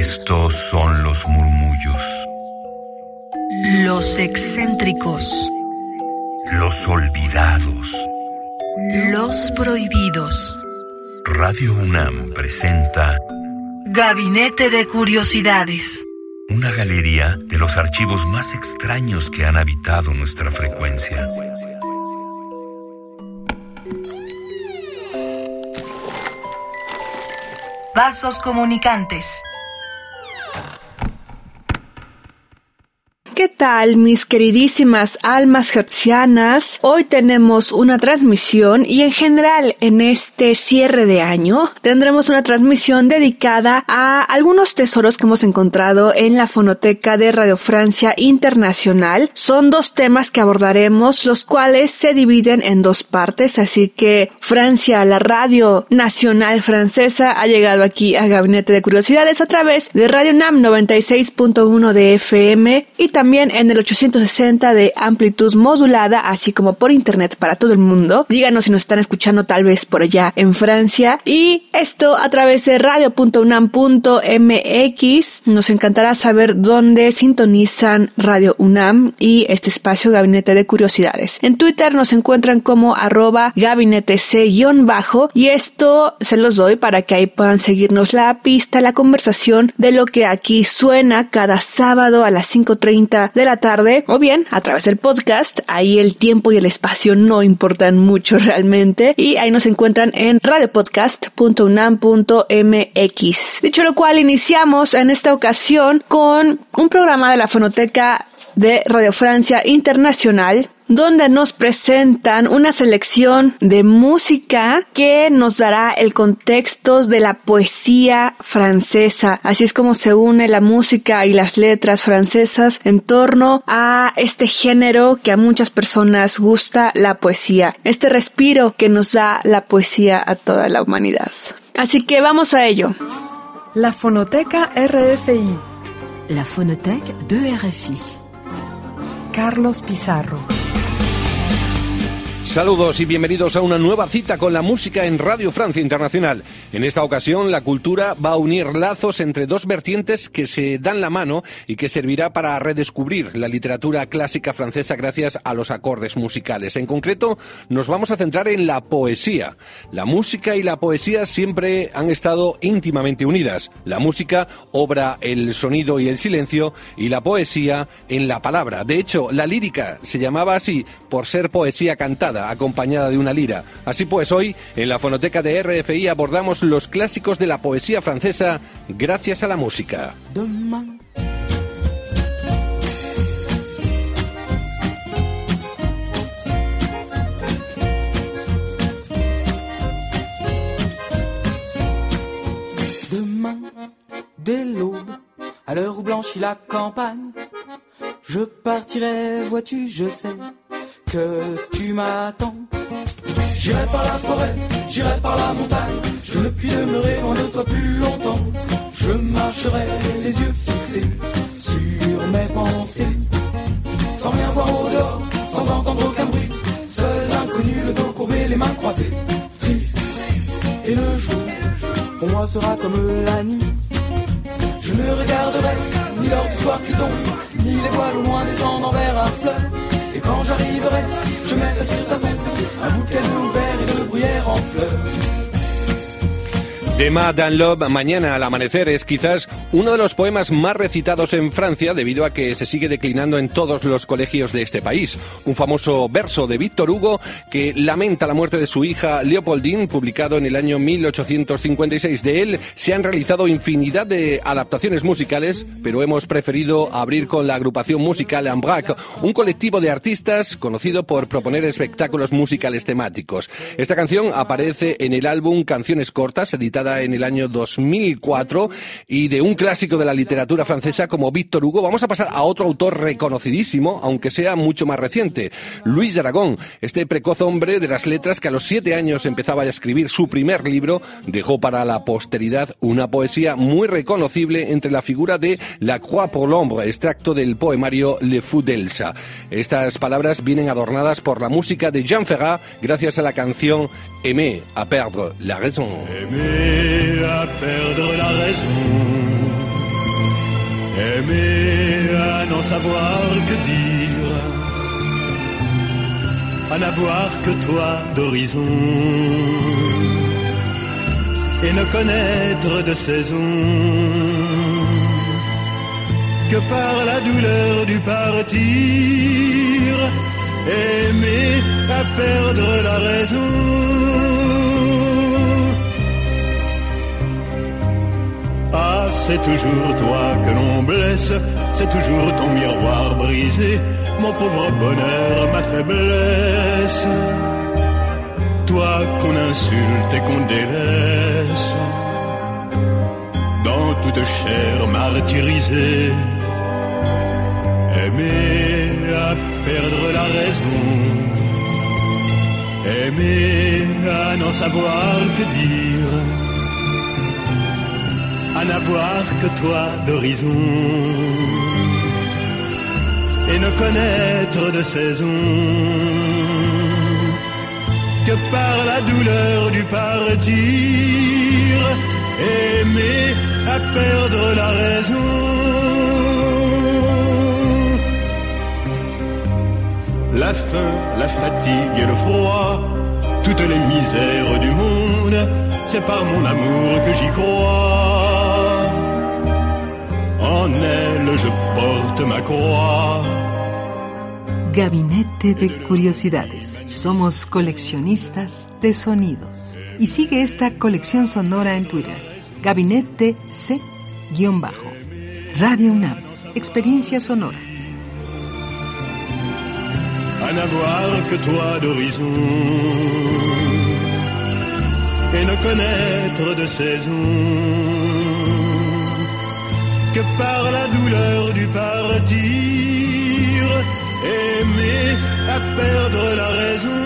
Estos son los murmullos. Los excéntricos. Los olvidados. Los prohibidos. Radio UNAM presenta Gabinete de Curiosidades. una galería de los archivos más extraños que han habitado nuestra frecuencia. Vasos comunicantes. ¿Qué tal, mis queridísimas almas hertzianas? Hoy tenemos una transmisión y en general en este cierre de año tendremos una transmisión dedicada a algunos tesoros que hemos encontrado en la fonoteca de Radio Francia Internacional. Son dos temas que abordaremos, los cuales se dividen en dos partes, así que Francia, la radio nacional francesa, ha llegado aquí a Gabinete de Curiosidades a través de Radio NAM 96.1 de FM y también en el 860 de amplitud modulada, así como por internet para todo el mundo. Díganos si nos están escuchando tal vez por allá en Francia. Y esto a través de radio.unam.mx. Nos encantará saber dónde sintonizan Radio UNAM y este espacio Gabinete de Curiosidades. En Twitter nos encuentran como arroba gabinete C-bajo y esto se los doy para que ahí puedan seguirnos la pista, la conversación de lo que aquí suena cada sábado a las 5.30 de la tarde o bien a través del podcast. Ahí el tiempo y el espacio no importan mucho realmente y ahí nos encuentran en radiopodcast.unam.mx. Dicho lo cual, iniciamos en esta ocasión con un programa de la fonoteca de Radio Francia Internacional donde nos presentan una selección de música que nos dará el contexto de la poesía francesa. Así es como se une la música y las letras francesas en torno a este género que a muchas personas gusta, la poesía. Este respiro que nos da la poesía a toda la humanidad. Así que vamos a ello. La Fonoteca RFI. La phonothèque de RFI. Carlos Pizarro. Saludos y bienvenidos a una nueva cita con la música en Radio Francia Internacional. En esta ocasión, la cultura va a unir lazos entre dos vertientes que se dan la mano y que servirá para redescubrir la literatura clásica francesa gracias a los acordes musicales. En concreto, nos vamos a centrar en la poesía. La música y la poesía siempre han estado íntimamente unidas. La música obra el sonido y el silencio y la poesía en la palabra. De hecho, la lírica se llamaba así por ser poesía cantada acompañada de una lira. Así pues, hoy en la fonoteca de RFI abordamos los clásicos de la poesía francesa gracias a la música. Demain. Dès l'aube, à l'heure où blanchit la campagne, je partirai, vois-tu, je sais que tu m'attends. J'irai par la forêt, j'irai par la montagne, je ne puis demeurer loin de toi plus longtemps. Je marcherai les yeux fixés sur mes pensées, sans rien voir au dehors, sans entendre aucun bruit, seul inconnu, le dos courbé, les mains croisées, triste. Et le jour, pour moi sera comme la nuit. Je ne regarderai ni l'heure du soir qui tombe, ni les voiles au loin descendant vers un fleuve. Quand j'arriverai, je mettrai sur ta tête un bouquet de verre et de bruyère en fleurs. Emma Dunlop, Mañana al amanecer, es quizás uno de los poemas más recitados en Francia debido a que se sigue declinando en todos los colegios de este país. Un famoso verso de Víctor Hugo que lamenta la muerte de su hija Leopoldine, publicado en el año 1856. De él se han realizado infinidad de adaptaciones musicales, pero hemos preferido abrir con la agrupación musical Ambrac, un colectivo de artistas conocido por proponer espectáculos musicales temáticos. Esta canción aparece en el álbum Canciones Cortas, editada en el año 2004 y de un clásico de la literatura francesa como Víctor Hugo. Vamos a pasar a otro autor reconocidísimo, aunque sea mucho más reciente, Luis Aragón, este precoz hombre de las letras que a los siete años empezaba a escribir su primer libro, dejó para la posteridad una poesía muy reconocible entre la figura de La Croix pour l'Ombre, extracto del poemario Le Fou d'Elsa. Estas palabras vienen adornadas por la música de Jean Ferrat gracias a la canción Aimer à perdre la raison. Aimer à perdre la raison. Aimer à n'en savoir que dire, à n'avoir que toi d'horizon, et ne connaître de saison que par la douleur du partir, aimer à perdre la raison. Ah, c'est toujours toi que l'on blesse, c'est toujours ton miroir brisé, mon pauvre bonheur, ma faiblesse. Toi qu'on insulte et qu'on délaisse, dans toute chair martyrisée, aimer perdre la raison, aimer à n'en savoir que dire à n'avoir que toi d'horizon. Et ne connaître de saison que par la douleur du partir, aimer à perdre la raison. La faim, la fatigue et le froid, toutes les misères du monde, c'est par mon amour que j'y crois. En elle, je porte ma croix. Gabinete de Curiosidades. Somos coleccionistas de sonidos. Y sigue esta colección sonora en Twitter. Gabinete C-Bajo. Radio UNAM. Experiencia sonora. À n'avoir que toi d'horizon et ne connaître de saison que par la douleur du partir, aimer à perdre la raison.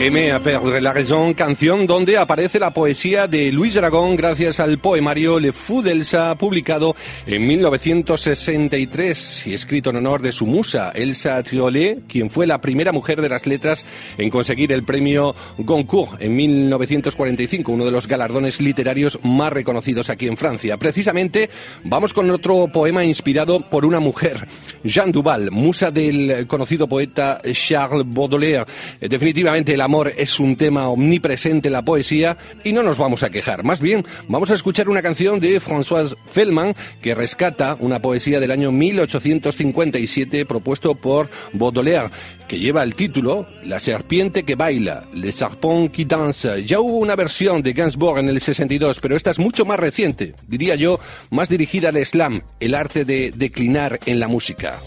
M a perdre la raison, canción donde aparece la poesía de Luis Dragón gracias al poemario Le Fou d'Elsa, publicado en 1963 y escrito en honor de su musa, Elsa Triolet, quien fue la primera mujer de las letras en conseguir el premio Goncourt en 1945, uno de los galardones literarios más reconocidos aquí en Francia. Precisamente vamos con otro poema inspirado por una mujer, Jeanne Duval, musa del conocido poeta Charles Baudelaire. Definitivamente el amor es un tema omnipresente en la poesía y no nos vamos a quejar. Más bien, vamos a escuchar una canción de François Feldman que rescata una poesía del año 1857 propuesto por Baudelaire que lleva el título La serpiente que baila, Le Serpent qui danse. Ya hubo una versión de Gainsbourg en el 62, pero esta es mucho más reciente, diría yo, más dirigida al slam, el arte de declinar en la música.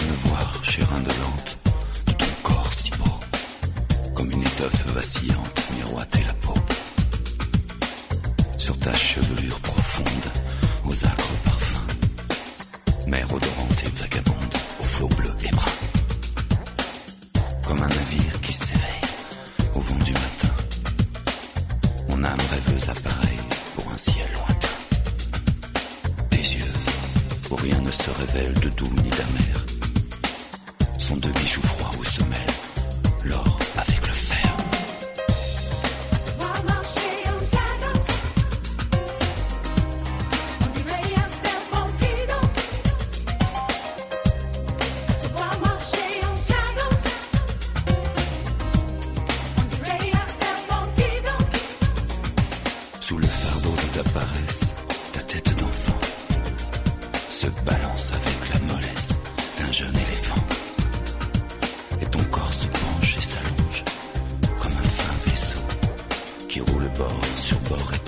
J'aime voir, chair indolente, de ton corps si beau, comme une étoffe vacillante miroiter la peau. Sur ta chevelure profonde, aux acres parfums, mer odorante et vagabonde, aux flots bleus et bruns. Comme un navire qui s'éveille au vent du matin, mon âme rêveuse appareille pour un ciel lointain. Tes yeux, où rien ne se révèle de doux ni d'amer, sont deux bijoux froids où se mêlent l'or avec le fer. Sous le fardeau de ta paresse, ta tête d'enfant se balance Borg.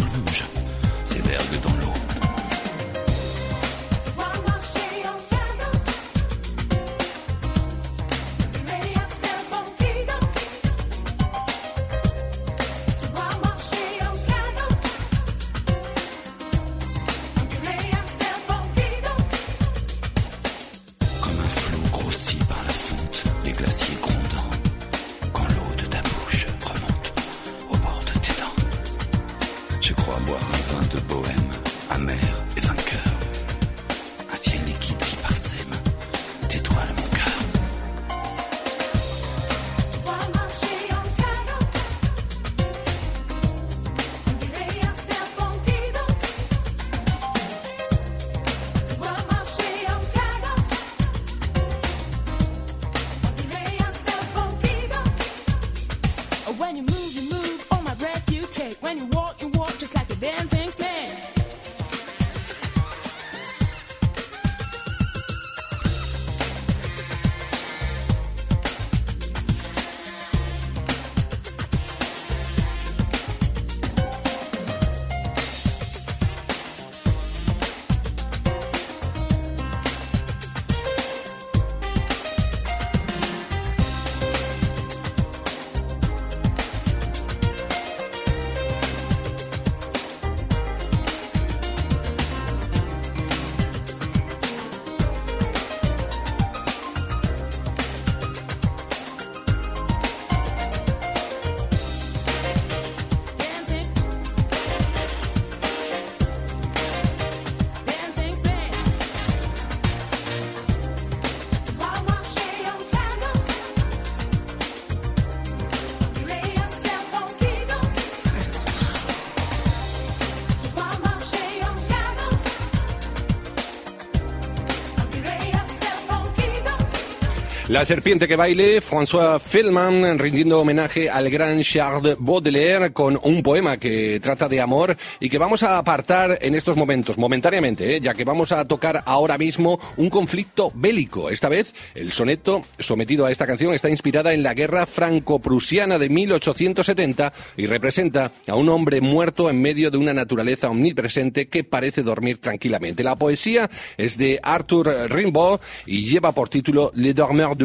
La serpiente que baile, François Feldman rindiendo homenaje al gran Charles Baudelaire con un poema que trata de amor y que vamos a apartar en estos momentos, momentáneamente, ¿eh? ya que vamos a tocar ahora mismo un conflicto bélico. Esta vez, el soneto sometido a esta canción está inspirada en la guerra franco-prusiana de 1870 y representa a un hombre muerto en medio de una naturaleza omnipresente que parece dormir tranquilamente. La poesía es de Arthur Rimbaud y lleva por título Le Dormeur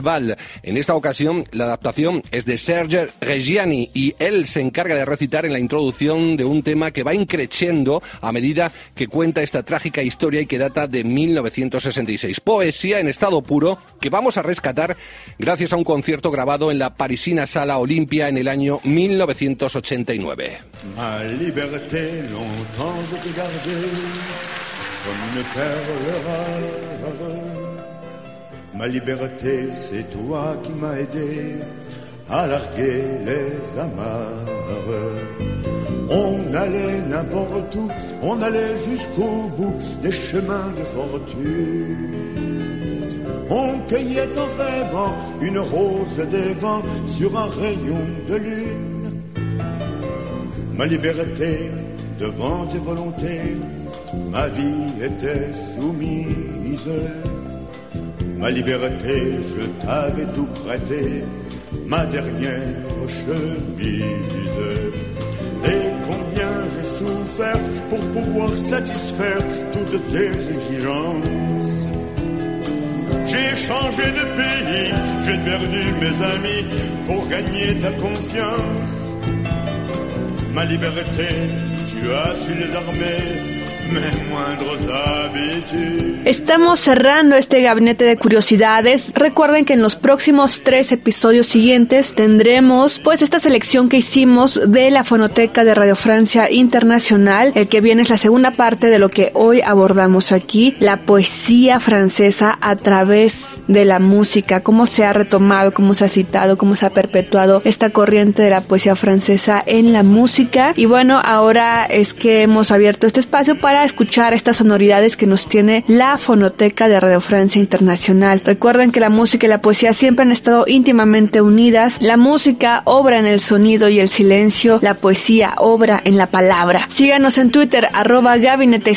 en esta ocasión, la adaptación es de Serge Reggiani y él se encarga de recitar en la introducción de un tema que va increciendo a medida que cuenta esta trágica historia y que data de 1966. Poesía en estado puro que vamos a rescatar gracias a un concierto grabado en la parisina Sala Olimpia en el año 1989. Ma liberté, c'est toi qui m'as aidé à larguer les amarres. On allait n'importe où, on allait jusqu'au bout des chemins de fortune. On cueillait en rêvant une rose des vents sur un rayon de lune. Ma liberté devant tes volontés, ma vie était soumise. Ma liberté, je t'avais tout prêté, ma dernière chemise. Et combien j'ai souffert pour pouvoir satisfaire toutes tes exigences. J'ai changé de pays, j'ai perdu mes amis pour gagner ta confiance. Ma liberté, tu as su les armer Estamos cerrando este gabinete de curiosidades. Recuerden que en los próximos tres episodios siguientes tendremos pues esta selección que hicimos de la fonoteca de Radio Francia Internacional. El que viene es la segunda parte de lo que hoy abordamos aquí, la poesía francesa a través de la música, cómo se ha retomado, cómo se ha citado, cómo se ha perpetuado esta corriente de la poesía francesa en la música. Y bueno, ahora es que hemos abierto este espacio escuchar estas sonoridades que nos tiene la fonoteca de Radio Francia Internacional. Recuerden que la música y la poesía siempre han estado íntimamente unidas. La música obra en el sonido y el silencio, la poesía obra en la palabra. Síganos en Twitter, arroba gabinete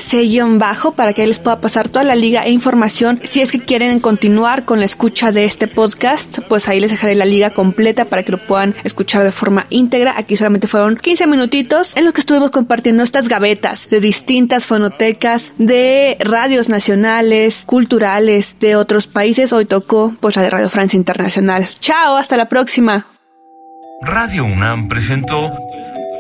bajo para que les pueda pasar toda la liga e información. Si es que quieren continuar con la escucha de este podcast, pues ahí les dejaré la liga completa para que lo puedan escuchar de forma íntegra. Aquí solamente fueron 15 minutitos en los que estuvimos compartiendo estas gavetas de distintas fonotecas de radios nacionales, culturales de otros países. Hoy tocó pues la de Radio Francia Internacional. Chao, hasta la próxima. Radio UNAM presentó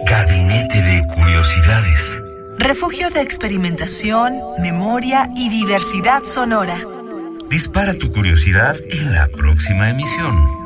Gabinete de Curiosidades. Refugio de experimentación, memoria y diversidad sonora. Dispara tu curiosidad en la próxima emisión.